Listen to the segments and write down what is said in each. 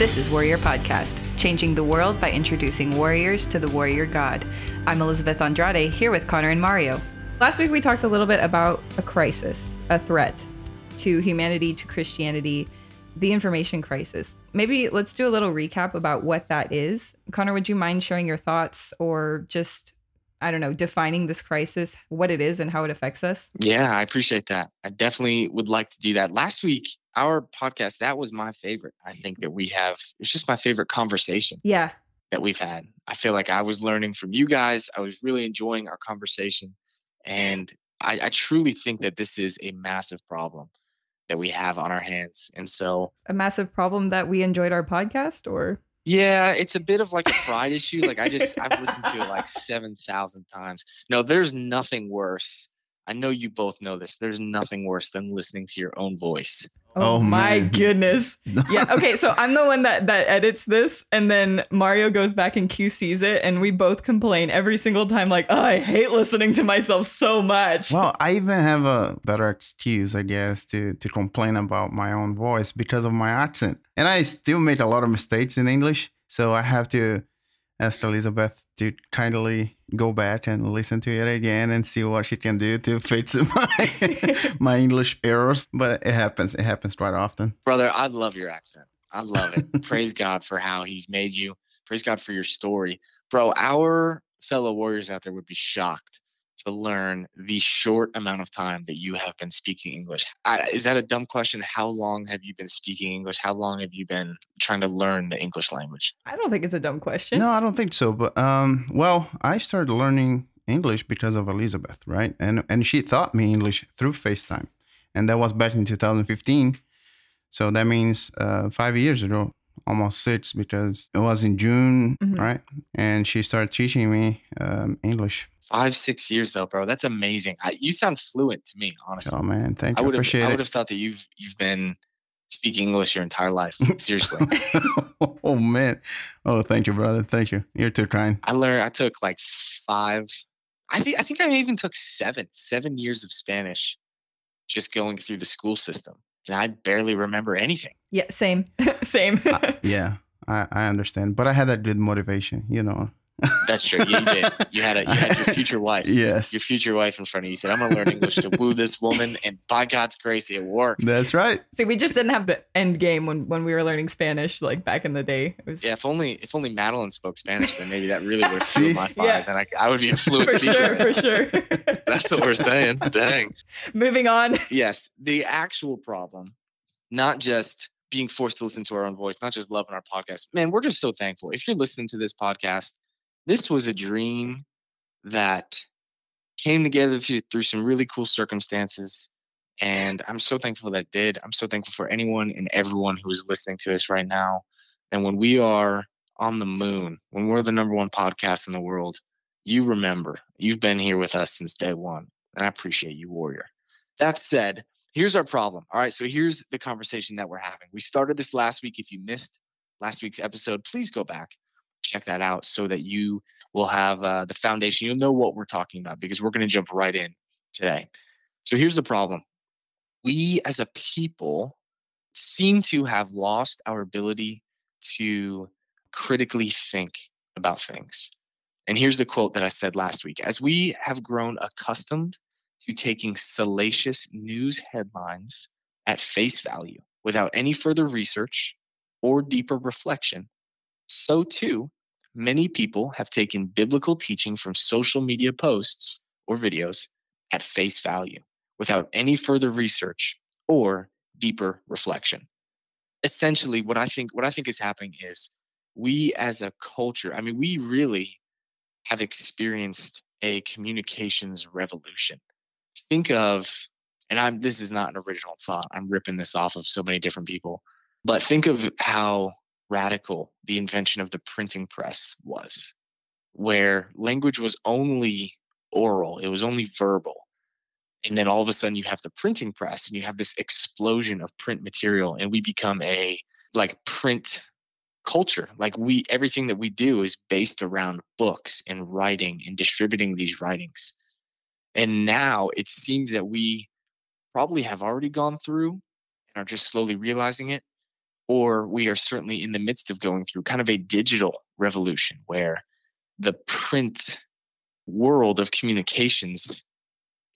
This is Warrior Podcast, changing the world by introducing warriors to the warrior god. I'm Elizabeth Andrade, here with Connor and Mario. Last week we talked a little bit about a crisis, a threat to humanity, to Christianity, the information crisis. Maybe let's do a little recap about what that is. Connor, would you mind sharing your thoughts or just I don't know, defining this crisis, what it is and how it affects us? Yeah, I appreciate that. I definitely would like to do that. Last week, our podcast, that was my favorite. I think that we have, it's just my favorite conversation. Yeah. That we've had. I feel like I was learning from you guys. I was really enjoying our conversation. And I, I truly think that this is a massive problem that we have on our hands. And so, a massive problem that we enjoyed our podcast or? Yeah, it's a bit of like a pride issue. Like I just I've listened to it like 7,000 times. No, there's nothing worse. I know you both know this. There's nothing worse than listening to your own voice. Oh, oh my goodness. yeah. Okay. So I'm the one that that edits this, and then Mario goes back and QCs it, and we both complain every single time, like, oh, I hate listening to myself so much. Well, I even have a better excuse, I guess, to to complain about my own voice because of my accent, and I still make a lot of mistakes in English, so I have to ask Elizabeth to kindly go back and listen to it again and see what she can do to fix my my English errors. But it happens. It happens quite often. Brother, I love your accent. I love it. Praise God for how He's made you. Praise God for your story, bro. Our fellow warriors out there would be shocked to learn the short amount of time that you have been speaking English. I, is that a dumb question? How long have you been speaking English? How long have you been trying to learn the English language? I don't think it's a dumb question. No, I don't think so. But um, well, I started learning English because of Elizabeth, right? And and she taught me English through FaceTime, and that was back in 2015. So that means uh, five years ago almost six because it was in June, mm-hmm. right? And she started teaching me um, English. Five, six years though, bro. That's amazing. I, you sound fluent to me, honestly. Oh man, thank you. I would have, I would have thought that you've you've been speaking English your entire life. Seriously. oh man. Oh, thank you, brother. Thank you. You're too kind. I learned. I took like five. I think I think I even took seven seven years of Spanish, just going through the school system and I barely remember anything. Yeah, same, same. uh, yeah, I, I understand, but I had that good motivation, you know. That's true. You, you, did. You had a, you had your future wife. Yes. Your future wife in front of you. You said, "I'm going to learn English to woo this woman," and by God's grace, it worked. That's right. See, we just didn't have the end game when, when we were learning Spanish, like back in the day. It was... Yeah, if only if only Madeline spoke Spanish, then maybe that really would fuel my fires, yeah. and I, I would be a fluent for speaker. For sure, for sure. That's what we're saying. Dang. Moving on. Yes, the actual problem not just being forced to listen to our own voice, not just loving our podcast. Man, we're just so thankful. If you're listening to this podcast, this was a dream that came together through, through some really cool circumstances. And I'm so thankful that it did. I'm so thankful for anyone and everyone who is listening to this right now. And when we are on the moon, when we're the number one podcast in the world, you remember you've been here with us since day one. And I appreciate you, Warrior. That said, here's our problem. All right. So here's the conversation that we're having. We started this last week. If you missed last week's episode, please go back, check that out so that you will have uh, the foundation. You'll know what we're talking about because we're going to jump right in today. So here's the problem we as a people seem to have lost our ability to critically think about things. And here's the quote that I said last week As we have grown accustomed to taking salacious news headlines at face value without any further research or deeper reflection, so too, many people have taken biblical teaching from social media posts or videos at face value without any further research or deeper reflection. Essentially, what I think what I think is happening is we as a culture, I mean, we really have experienced a communications revolution think of, and I'm this is not an original thought. I'm ripping this off of so many different people. But think of how radical the invention of the printing press was, where language was only oral, it was only verbal. And then all of a sudden you have the printing press and you have this explosion of print material, and we become a like print culture. Like we everything that we do is based around books and writing and distributing these writings. And now it seems that we probably have already gone through and are just slowly realizing it, or we are certainly in the midst of going through kind of a digital revolution where the print world of communications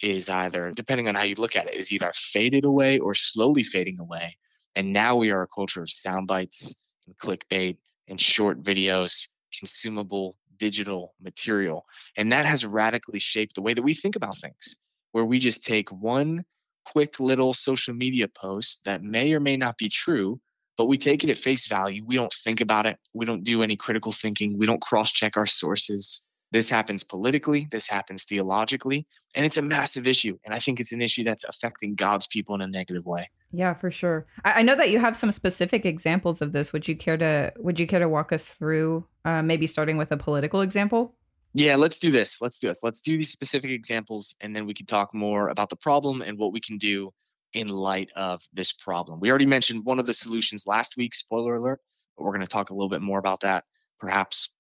is either, depending on how you look at it, is either faded away or slowly fading away. And now we are a culture of sound bites and clickbait and short videos, consumable digital material. And that has radically shaped the way that we think about things, where we just take one quick little social media post that may or may not be true, but we take it at face value. We don't think about it. We don't do any critical thinking. We don't cross check our sources. This happens politically, this happens theologically, and it's a massive issue. And I think it's an issue that's affecting God's people in a negative way. Yeah, for sure. I, I know that you have some specific examples of this. Would you care to Would you care to walk us through, uh, maybe starting with a political example? Yeah, let's do this. Let's do this. Let's do these specific examples, and then we can talk more about the problem and what we can do in light of this problem. We already mentioned one of the solutions last week. Spoiler alert, but we're going to talk a little bit more about that, perhaps,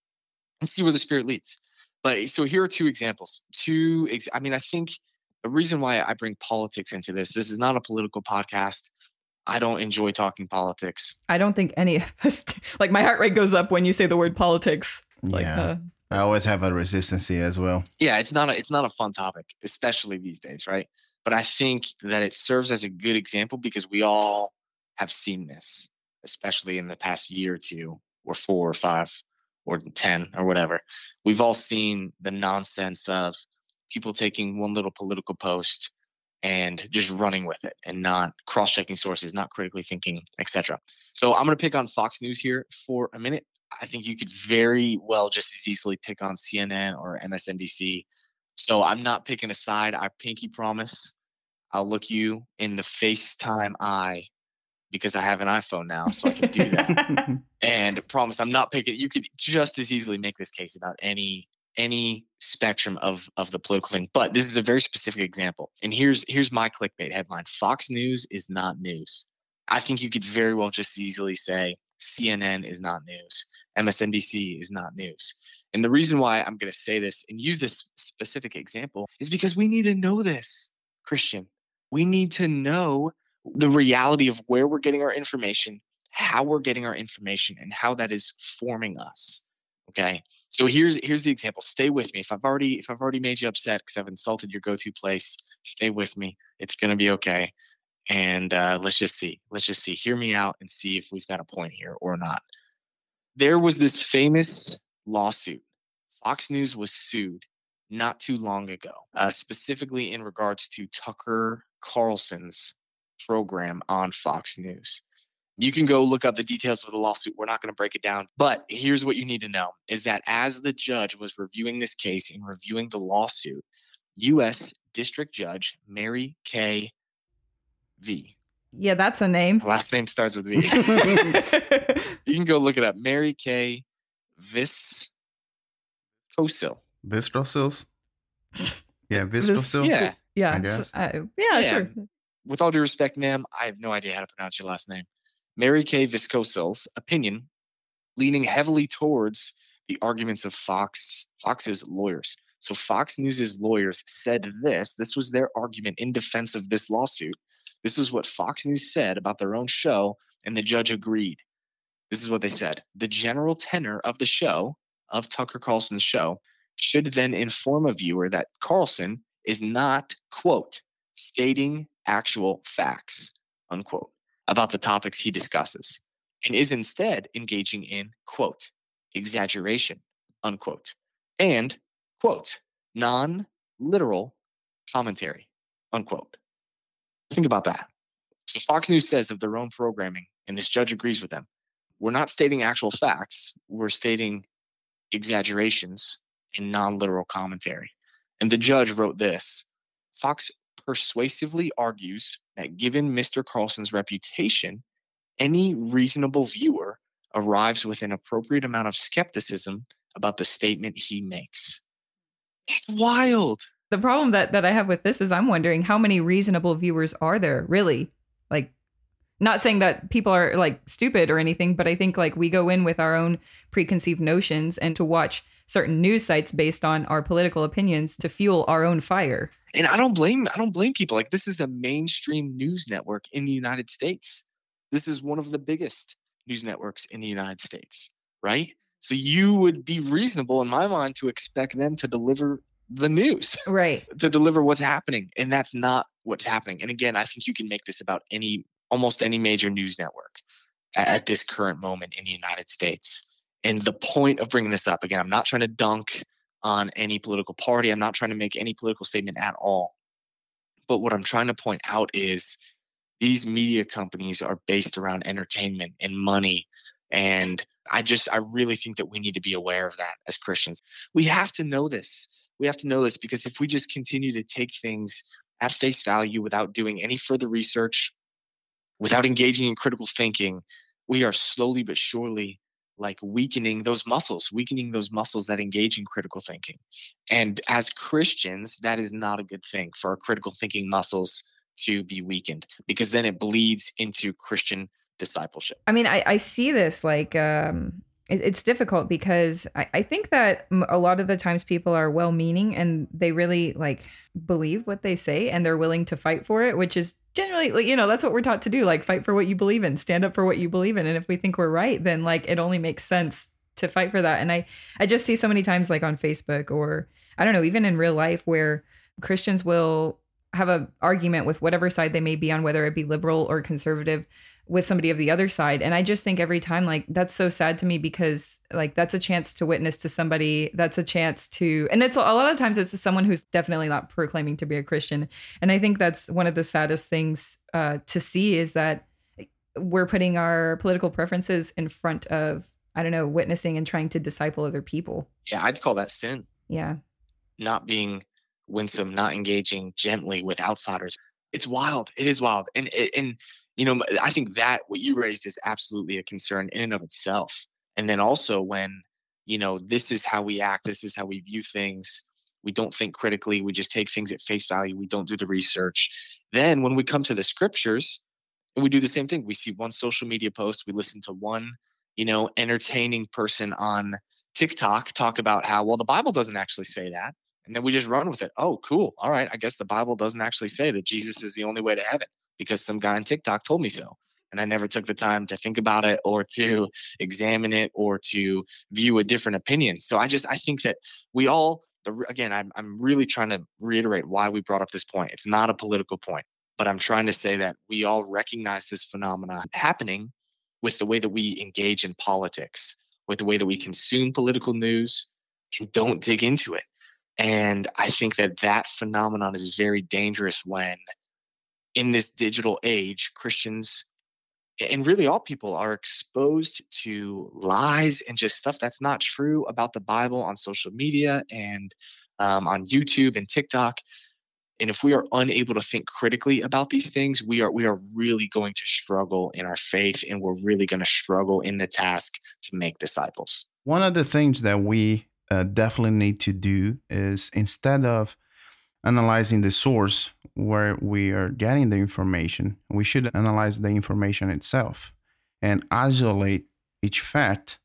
and see where the Spirit leads. But so here are two examples. Two, ex- I mean, I think the reason why I bring politics into this, this is not a political podcast. I don't enjoy talking politics. I don't think any of us like my heart rate goes up when you say the word politics. Like, yeah. uh, I always have a resistance as well. Yeah, it's not a it's not a fun topic, especially these days, right? But I think that it serves as a good example because we all have seen this, especially in the past year or two, or four or five or 10 or whatever. We've all seen the nonsense of people taking one little political post and just running with it and not cross-checking sources, not critically thinking, etc. So I'm going to pick on Fox News here for a minute. I think you could very well just as easily pick on CNN or MSNBC. So I'm not picking a side. I pinky promise I'll look you in the FaceTime eye because I have an iPhone now, so I can do that. and promise I'm not picking. You could just as easily make this case about any any spectrum of of the political thing, but this is a very specific example. And here's here's my clickbait headline: Fox News is not news. I think you could very well just easily say CNN is not news, MSNBC is not news. And the reason why I'm going to say this and use this specific example is because we need to know this, Christian. We need to know the reality of where we're getting our information, how we're getting our information, and how that is forming us. Okay. So here's here's the example. Stay with me. If I've already if I've already made you upset because I've insulted your go-to place, stay with me. It's gonna be okay. And uh, let's just see. Let's just see. Hear me out and see if we've got a point here or not. There was this famous lawsuit. Fox News was sued not too long ago, uh, specifically in regards to Tucker Carlson's program on Fox News. You can go look up the details of the lawsuit. We're not going to break it down. But here's what you need to know is that as the judge was reviewing this case and reviewing the lawsuit, U.S. District Judge Mary K. V. Yeah, that's a name. Last name starts with V. you can go look it up. Mary Kay Vyskocil. Vyskocil? Yeah, Vyskocil? Yeah. yeah, I s- guess. uh, yeah, Yeah. sure. with all due respect, ma'am, I have no idea how to pronounce your last name. Mary Kay Vyskocil's opinion, leaning heavily towards the arguments of Fox Fox's lawyers. So Fox News's lawyers said this. This was their argument in defense of this lawsuit. This is what Fox News said about their own show, and the judge agreed. This is what they said. The general tenor of the show, of Tucker Carlson's show, should then inform a viewer that Carlson is not, quote, stating actual facts, unquote, about the topics he discusses, and is instead engaging in, quote, exaggeration, unquote, and, quote, non literal commentary, unquote. Think about that. So Fox News says of their own programming, and this judge agrees with them, we're not stating actual facts, we're stating exaggerations and non literal commentary. And the judge wrote this Fox persuasively argues that given Mr. Carlson's reputation, any reasonable viewer arrives with an appropriate amount of skepticism about the statement he makes. It's wild. The problem that that I have with this is I'm wondering how many reasonable viewers are there really? Not saying that people are like stupid or anything, but I think like we go in with our own preconceived notions and to watch certain news sites based on our political opinions to fuel our own fire. And I don't blame I don't blame people. Like this is a mainstream news network in the United States. This is one of the biggest. news networks in the United States, right? So you would be reasonable in my mind to expect them to deliver the news, right? to deliver what's happening. And that's not what's happening. And again, I think you can make this about any, almost any major news network at, this current moment in the United States. And the point of bringing this up, again, I'm not trying to dunk on any political party. I'm not trying to make any political statement at all. But what I'm trying to point out is these media companies are based around entertainment and money. And I just, I really think that we need to be aware of that as Christians. We have to know this. We have to know this because if we just continue to take things at face value without doing any further research, without engaging in critical thinking, we are slowly but surely like weakening those muscles, weakening those muscles that engage in critical thinking. And as Christians, that is not a good thing for our critical thinking muscles to be weakened because then it bleeds into Christian discipleship. I mean, I, I see this like um, it, it's difficult because I, I think that a lot of the times people are well meaning and they really like believe what they say and they're willing to fight for it, which is generally, you know, that's what we're taught to do like fight for what you believe in, stand up for what you believe in. And if we think we're right, then like it only makes sense to fight for that. And I, I just see so many times like on Facebook or I don't know, even in real life where Christians will have a argument with whatever side they may be on, whether it be liberal or conservative with somebody of the other side. And I just think every time, like, that's so sad to me because, like, that's a chance to witness to somebody. That's a chance to, and it's a lot of times it's someone who's definitely not proclaiming to be a Christian. And I think that's one of the saddest things uh, to see is that we're putting our political preferences in front of, I don't know, witnessing and trying to disciple other people. Yeah, I'd call that sin. Yeah. Not being winsome, not engaging gently with outsiders. It's wild. It is wild. And, and, you know, I think that what you mm-hmm. raised is absolutely a concern in and of itself. And then also when, you know, this is how we act, this is how we view things. We don't think critically. We just take things at face value. We don't do the research. Then when we come to the scriptures, we do the same thing. We see one social media post, we listen to one, you know, entertaining person on TikTok talk about how, well, the Bible doesn't actually say that. And then we just run with it. Oh, cool. All right. I guess the Bible doesn't actually say that Jesus is the only way to heaven because some guy on TikTok told me so. And I never took the time to think about it or to examine it or to view a different opinion. So I just, I think that we all, the, again, I'm, I'm really trying to reiterate why we brought up this point. It's not a political point, but I'm trying to say that we all recognize this phenomenon happening with the way that we engage in politics, with the way that we consume political news and don't dig into it. And I think that that phenomenon is very dangerous when in this digital age, Christians and really all people are exposed to lies and just stuff that's not true about the Bible on social media and um, on YouTube and TikTok. And if we are unable to think critically about these things, we are we are really going to struggle in our faith, and we're really going to struggle in the task to make disciples. One of the things that we uh, definitely need to do is instead of analyzing the source where we are getting the information, we should analyze the information itself and isolate each fact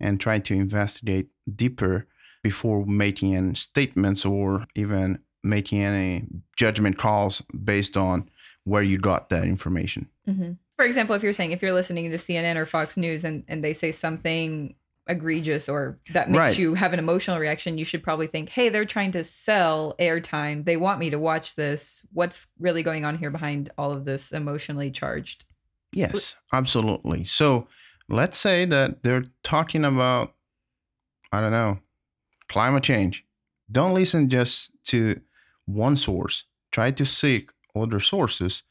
and try to investigate deeper before making any statements or even making any judgment calls based on where you got that information. Mm-hmm. For example, if you're saying if you're listening to CNN or Fox News and, and they say something egregious or that makes right. you have an emotional reaction, you should probably think, hey, they're trying to sell airtime. They want me to watch this. What's really going on here behind all of this emotionally charged? Yes, absolutely. So let's say that they're talking about, I don't know, climate change. Don't listen just to one source. Try to seek other sources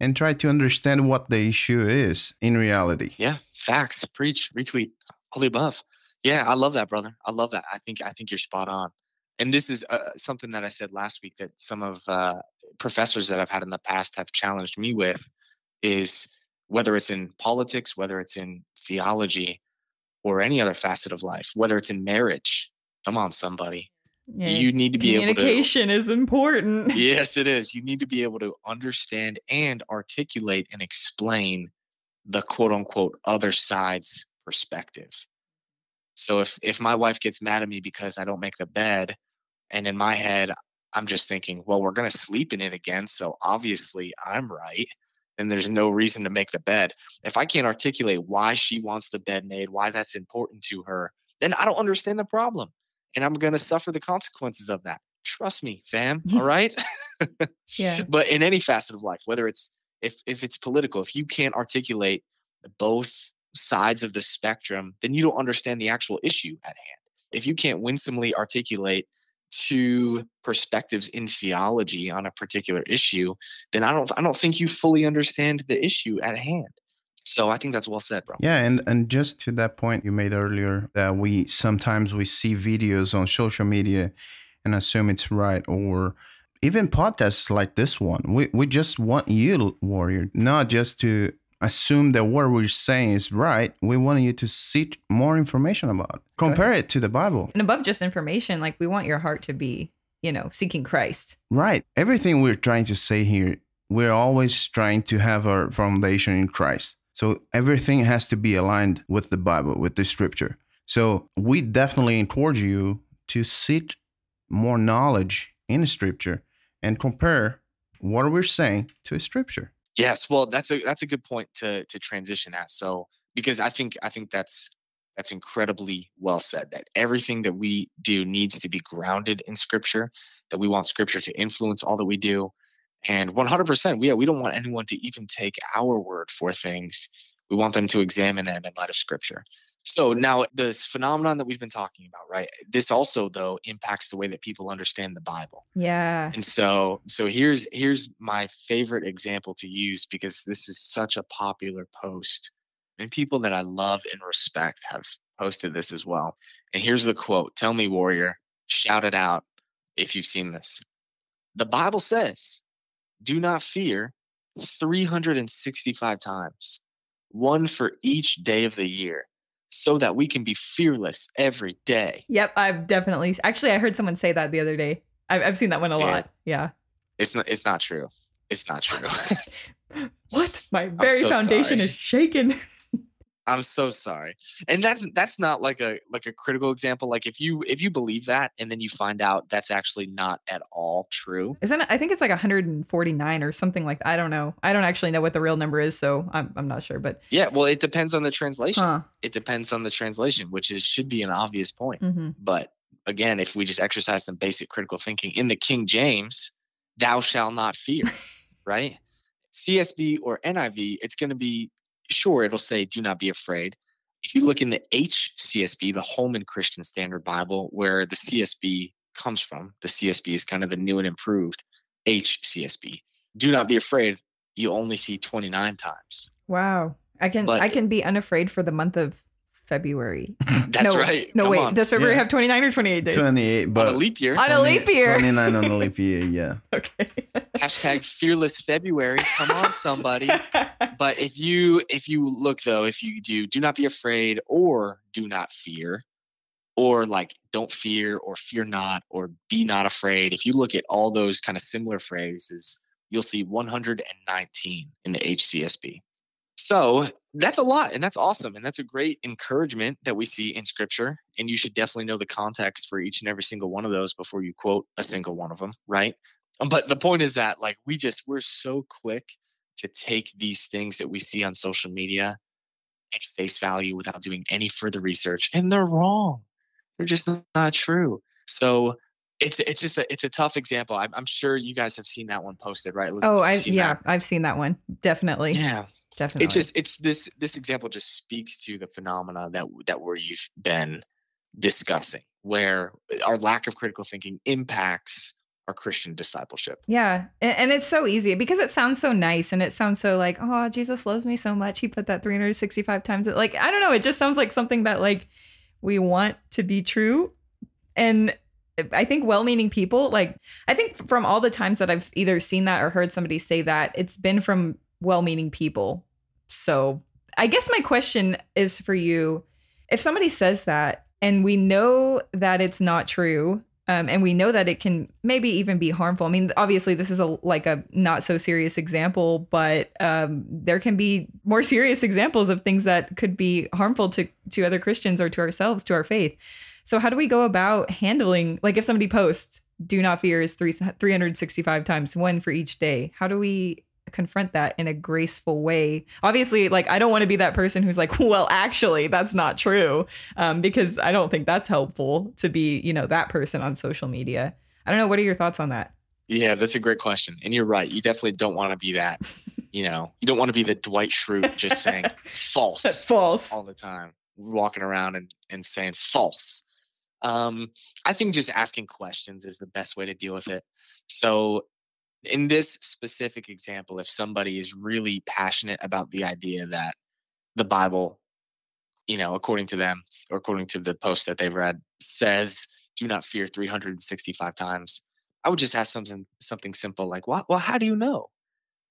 and try to understand what the issue is in reality. Yeah, facts. Preach, retweet all the above. Yeah, I love that, brother. I love that. I think I think you're spot on. And this is uh, something that I said last week that some of uh, professors that I've had in the past have challenged me with is whether it's in politics, whether it's in theology, or any other facet of life, whether it's in marriage. Come on, somebody. Yeah, you need to be able to communication is important. Yes, it is. You need to be able to understand and articulate and explain the quote unquote other side's perspective. So if if my wife gets mad at me because I don't make the bed, and in my head I'm just thinking, well, we're gonna sleep in it again, so obviously I'm right. then there's no reason to make the bed. If I can't articulate why she wants the bed made, why that's important to her, then I don't understand the problem. And I'm going to suffer the consequences of that. Trust me, fam. All right. Yeah. but in any facet of life, whether it's if if it's political, if you can't articulate both sides of the spectrum, then you don't understand the actual issue at hand. If you can't winsomely articulate two perspectives in theology on a particular issue, then I don't I don't think you fully understand the issue at hand. So I think that's well said, bro. Yeah, and and just to that point you made earlier that we sometimes we see videos on social media and assume it's right or even podcasts like this one. We we just want you warrior not just to assume that what we're saying is right. We want you to seek more information about. It. Compare it to the Bible. And above just information, like we want your heart to be, you know, seeking Christ. Right. Everything we're trying to say here, we're always trying to have our foundation in Christ. So everything has to be aligned with the Bible, with the scripture. So we definitely encourage you to seek more knowledge in scripture and compare what we're saying to scripture. Yes, well, that's a that's a good point to to transition at. So because I think I think that's that's incredibly well said. That everything that we do needs to be grounded in Scripture. That we want Scripture to influence all that we do, and 100%, we we don't want anyone to even take our word for things. We want them to examine them in light of Scripture. So now this phenomenon that we've been talking about, right? This also though impacts the way that people understand the Bible. Yeah. And so so here's here's my favorite example to use because this is such a popular post. And people that I love and respect have posted this as well. And here's the quote. Tell me warrior, shout it out if you've seen this. The Bible says, "Do not fear 365 times, one for each day of the year." So that we can be fearless every day. Yep, I've definitely actually I heard someone say that the other day. I've, I've seen that one a lot. Yeah. It's not it's not true. It's not true. What? My very so foundation sorry. is shaken. I'm so sorry. And that's that's not like a like a critical example. Like if you if you believe that and then you find out that's actually not at all true. Isn't it? I think it's like 149 or something like that. I don't know. I don't actually know what the real number is, so I'm I'm not sure. But Yeah, well it depends on the translation. huh. It depends on the translation, which is should be an obvious point. hmm But again, if we just exercise some basic critical thinking in the King James, thou shalt not fear, right? CSB or NIV, it's going to be sure it'll say do not be afraid. If you look in the HCSB, the Holman Christian Standard Bible, where the mm-hmm. CSB comes from, the CSB is kind of the new and improved HCSB. Do not be afraid. You only see 29 times. Wow. I can But- I can be unafraid for the month of February. That's no, right. No, Come wait. on. Does February Yeah. have 29 or 28 days? 28, but on a leap year. On a leap year. 29 on a leap year, yeah. Okay. Hashtag fearless February. Come on, somebody. but if you if you look though if you do do not be afraid or do not fear or like don't fear or fear not or be not afraid if you look at all those kind of similar phrases you'll see 119 in the hcsb so that's a lot and that's awesome and that's a great encouragement that we see in scripture and you should definitely know the context for each and every single one of those before you quote a single one of them right um, but the point is that like we just we're so quick to take these things that we see on social media at face value without doing any further research and they're wrong they're just not, not true so it's it's just a it's a tough example I'm, I'm sure you guys have seen that one posted right Elizabeth? oh, I yeah, that? I've seen that one. Definitely. yeah Definitely. it just it's this this example just speaks to the phenomena that that we've been discussing where eh, our lack of critical thinking impacts our christian discipleship Yeah. And, and it's so easy because it sounds so nice and it sounds so like, oh, Jesus loves me so much. He put that 365 times. Like, I don't know. It just sounds like something that like we want to be true. And eh, I think well meaning people, like, I think from all the times that I've either seen that or heard somebody say that, it's been from well meaning people. So I guess my question is for you if somebody says that and we know that it's not true, um, and we know that it can maybe even be harmful. I mean, obviously, this is a like a not so serious example, but um, there can be more serious examples of things that could be harmful to to other Christians or to ourselves, to our faith. So, how do we go about handling like if somebody posts "Do not fear" is three three hundred sixty five times, one for each day? How do we confront that in a graceful way. Obviously, like I don't want to be that person who's like, well, actually, that's not true, um, because I don't think that's helpful to be, you know, that person on social media. I don't know. What are your thoughts on that? Yeah, that's a great question. And you're right. You definitely don't want to be that. You know, you don't want to be the Dwight Schrute just saying false. That's false all the time, walking around and, and saying false. Um, I think just asking questions is the best way to deal with it. So, in this specific example, if somebody is really passionate about the idea that the Bible, you know, according to them, or according to the post that they've read, says, do not fear 365 times, I would just ask something something simple like, well, well, how do you know?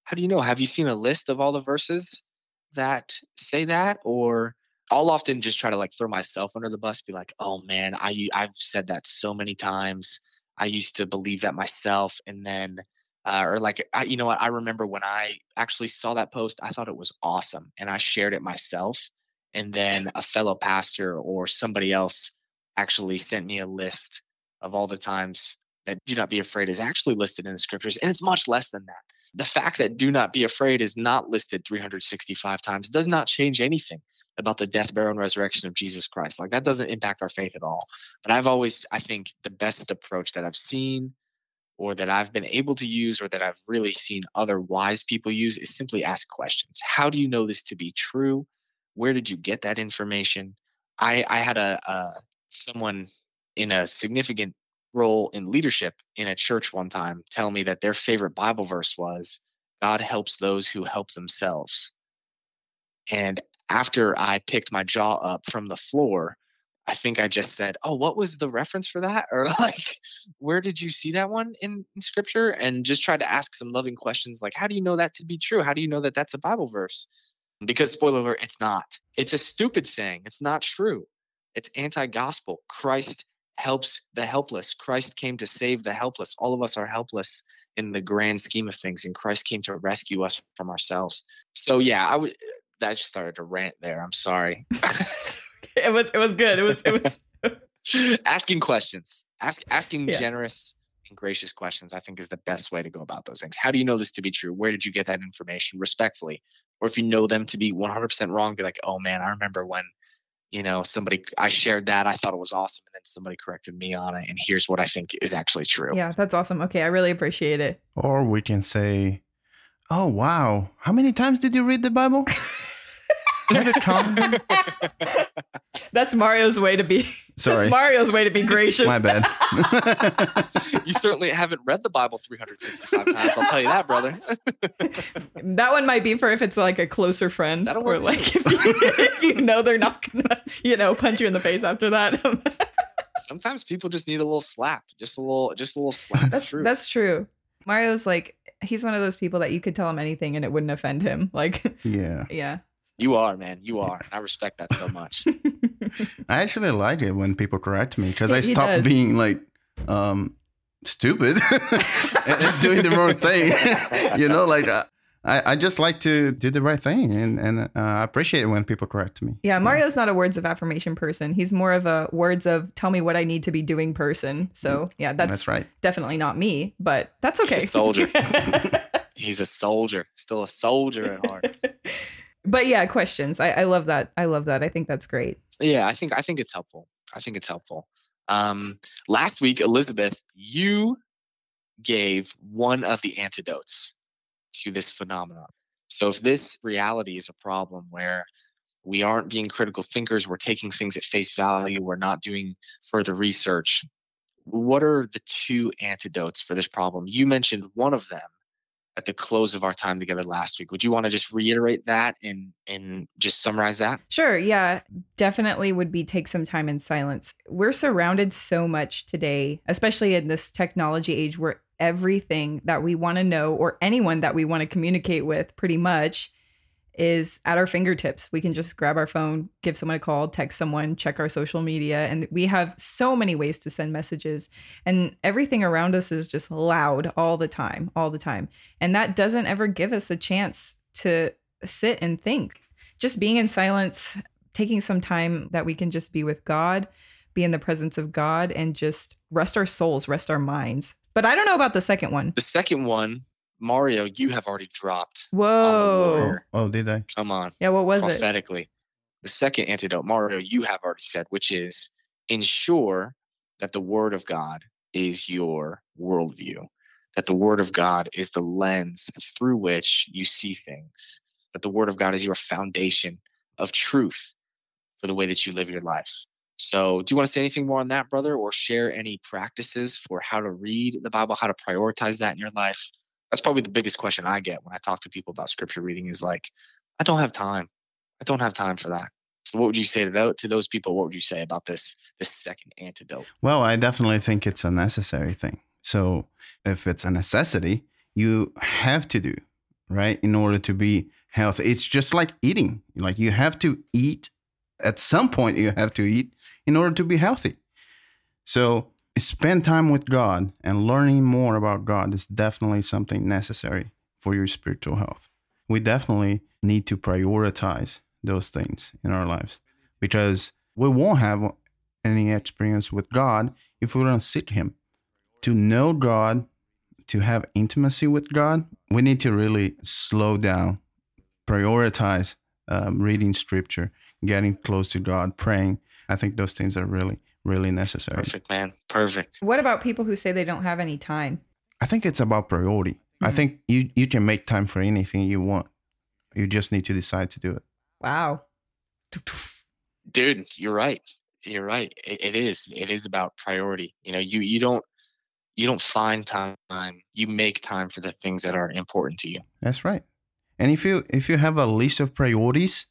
How do you know? Have you seen a list of all the verses that say that? Or I'll often just try to like throw myself under the bus, be like, oh man, I I've said that so many times. I used to believe that myself, and then uh, or like I, you know what? I remember when I actually saw that post, I thought it was awesome, and I shared it myself. And then a fellow pastor or somebody else actually sent me a list of all the times that "Do not be afraid" is actually listed in the scriptures, and it's much less than that the fact that do not be afraid is not listed 365 times does not change anything about the death, burial, and resurrection of Jesus Christ. Like that doesn't impact our faith at all. But I've always, I think, the best approach that I've seen or that I've been able to use or that I've really seen other wise people use is simply ask questions. How do you know this to be true? Where did you get that information? I, I had a, a someone in a significant role in leadership in a church one time tell me that their favorite Bible verse was God helps those who help themselves. And after I picked my jaw up from the floor, I think I just said, Oh, what was the reference for that? Or like, where did you see that one in, in scripture? And just tried to ask some loving questions like, How do you know that to be true? How do you know that that's a Bible verse? Because, spoiler alert, it's not. It's a stupid saying. It's not true. It's anti gospel. Christ helps the helpless. Christ came to save the helpless. All of us are helpless in the grand scheme of things, and Christ came to rescue us from ourselves. So yeah, I would. That just started to rant there. I'm sorry. it was. It was good. It was. It was. asking questions. Ask asking yeah. generous and gracious questions. I think is the best way to go about those things. How do you know this to be true? Where did you get that information? Respectfully, or if you know them to be 100% wrong, be like, oh man, I remember when you know, somebody I shared that, I thought it was awesome, and then somebody corrected me on it, and here's what I think is actually true. Yeah, that's awesome. Okay, I really appreciate it. Or we can say, "Oh wow, how many times did you read the Bible?" That's Mario's way to be. Sorry, That's Mario's way to be gracious. My bad. you certainly haven't read the Bible 365 times. I'll tell you that, brother. that one might be for if it's like a closer friend, That'll or like if you, if you know they're not gonna, you know, punch you in the face after that. Sometimes people just need a little slap, just a little, just a little slap. That's true. That's true. Mario's like he's one of those people that you could tell him anything and it wouldn't offend him. Like, yeah, yeah. You are, man. You are. I respect that so much. I actually like it when people correct me because I stop being like um, stupid and doing the wrong thing. you know, like uh, I, I just like to do the right thing and, and uh, I appreciate it when people correct me. Yeah, Mario's not a words of affirmation person. He's more of a words of tell me what I need to be doing person. So, yeah, that's, that's right. definitely not me, but that's okay. He's a soldier. He's a soldier, still a soldier at heart but yeah, questions. I, I love that. I love that. I think that's great. Yeah, I think I think it's helpful. I think it's helpful. Um, last week, Elizabeth, you gave one of the antidotes to this phenomenon. So if this reality is a problem where we aren't being critical thinkers, we're taking things at face value, we're not doing further research. What are the two antidotes for this problem? You mentioned one of them, at the close of our time together last week. Would you want to just reiterate that and and just summarize that? Sure. Yeah. Definitely would be take some time in silence. We're surrounded so much today, especially in this technology age where everything that we want to know or anyone that we want to communicate with pretty much is at our fingertips. We can just grab our phone, give someone a call, text someone, check our social media, and we have so many ways to send messages. And everything around us is just loud all the time, all the time. And that doesn't ever give us a chance to sit and think. Just being in silence, taking some time that we can just be with God, be in the presence of God, and just rest our souls, rest our minds. But I don't know about the second one. The second one Mario, you have already dropped. Whoa. warrior. Oh, oh, did I? Come on. Yeah, what was it? prophetically. The second antidote, Mario, you have already said, which is ensure that the word of God is your worldview, that the word of God is the lens through which you see things, that the word of God is your foundation of truth for the way that you live your life. So, do you want to say anything more on that, brother, or share any practices for how to read the Bible, how to prioritize that in your life? That's probably the biggest question I get when I talk to people about scripture reading is like, I don't have time. I don't have time for that. So what would you say to those, to those people? What would you say about this this second antidote? Well, I definitely think it's a necessary thing. So if it's a necessity, you have to do, right? In order to be healthy. It's just like eating. Like you have to eat at some point you have to eat in order to be healthy. So spend time with God and learning more about God is definitely something necessary for your spiritual health. We definitely need to prioritize those things in our lives because we won't have any experience with God if we don't seek Him. To know God, to have intimacy with God, we need to really slow down, prioritize um, reading scripture, getting close to God, praying. I think those things are really, really necessary. Perfect, man. Perfect. What about people who say they don't have any time? I think it's about priority. I Mhm. think you, you can make time for anything you want. You just need to decide to do it. Wow. Dude, you're right. You're right. It, it is. It is about priority. You know, you you don't you don't find time. You make time for the things that are important to you. That's right. And if you if you have a list of priorities,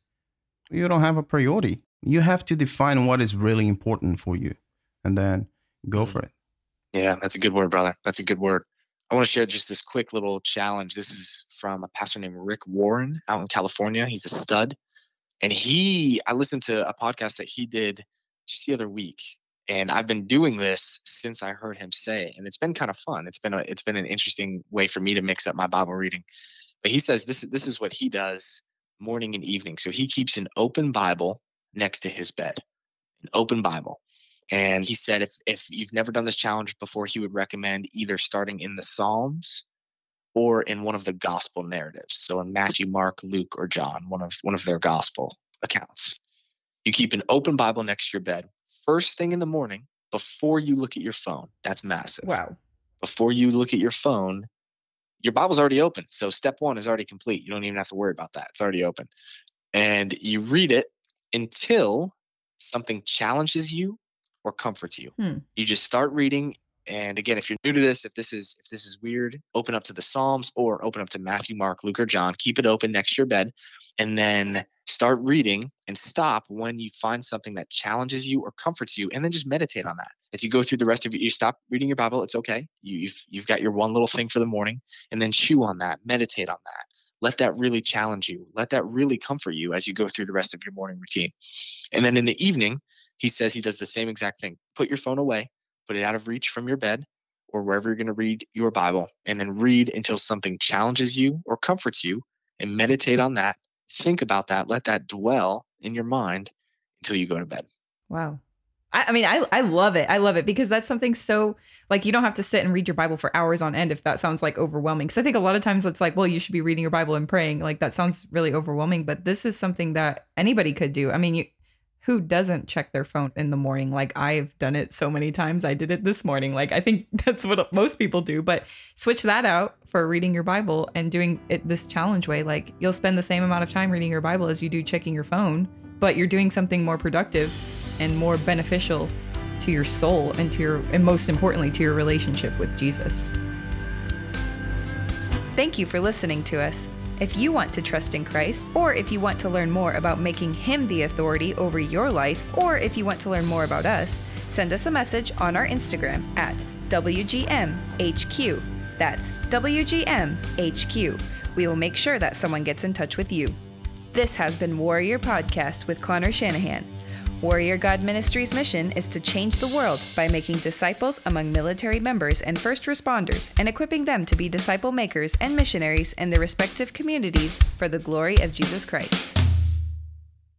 you don't have a priority. You have to define what is really important for you and then go Mhm. for it. Yeah, that's a good word, brother. That's a good word. I want to share just this quick little challenge. This is from a pastor named Rick Warren out in California. He's a stud. And he, I listened to a podcast that he did just the other week. And I've been doing this since I heard him say it. And it's been kind of fun. It's been a, it's been an interesting way for me to mix up my Bible reading. But he says this, is this is what he does morning and evening. So he keeps an open Bible next to his bed, an open Bible. And he said if if you've never done this challenge before, he would recommend either starting in the Psalms or in one of the gospel narratives. So in Matthew, Mark, Luke, or John, one of one of their gospel accounts. You keep an open Bible next to your bed. First thing in the morning, before you look at your phone. That's massive. Wow. Before you look at your phone, your Bible's already open. So step one is already complete. You don't even have to worry about that. It's already open. And you read it until something challenges you or comforts you. Hmm. You just start reading. And again, if you're new to this, if this is if this is weird, open up to the Psalms or open up to Matthew, Mark, Luke, or John. Keep it open next to your bed, and then start reading and stop when you find something that challenges you or comforts you, and then just meditate on that. As you go through the rest of it, you stop reading your Bible. It's okay. You, you've you've got your one little thing for the morning, and then chew on that, meditate on that. Let that really challenge you. Let that really comfort you as you go through the rest of your morning routine. And then in the evening, he says he does the same exact thing. Put your phone away, put it out of reach from your bed or wherever you're going to read your Bible, and then read until something challenges you or comforts you and meditate on that. Think about that. Let that dwell in your mind until you go to bed. Wow. I, I mean, I, I love it. I love it because that's something so like you don't have to sit and read your Bible for hours on end if that sounds like overwhelming. Because I think a lot of times it's like, well, you should be reading your Bible and praying. Like that sounds really overwhelming. But this is something that anybody could do. I mean, you, who doesn't check their phone in the morning? Like I've done it so many times. I did it this morning. Like I think that's what most people do. But switch that out for reading your Bible and doing it this challenge way. Like you'll spend the same amount of time reading your Bible as you do checking your phone, but you're doing something more productive and more beneficial to your soul and to your and most importantly to your relationship with Jesus. Thank you for listening to us. If you want to trust in Christ, or if you want to learn more about making Him the authority over your life, or if you want to learn more about us, send us a message on our Instagram at WGMHQ. That's WGMHQ. We will make sure that someone gets in touch with you. This has been Warrior Podcast with Connor Shanahan. Warrior God Ministries' mission is to change the world by making disciples among military members and first responders and equipping them to be disciple makers and missionaries in their respective communities for the glory of Jesus Christ.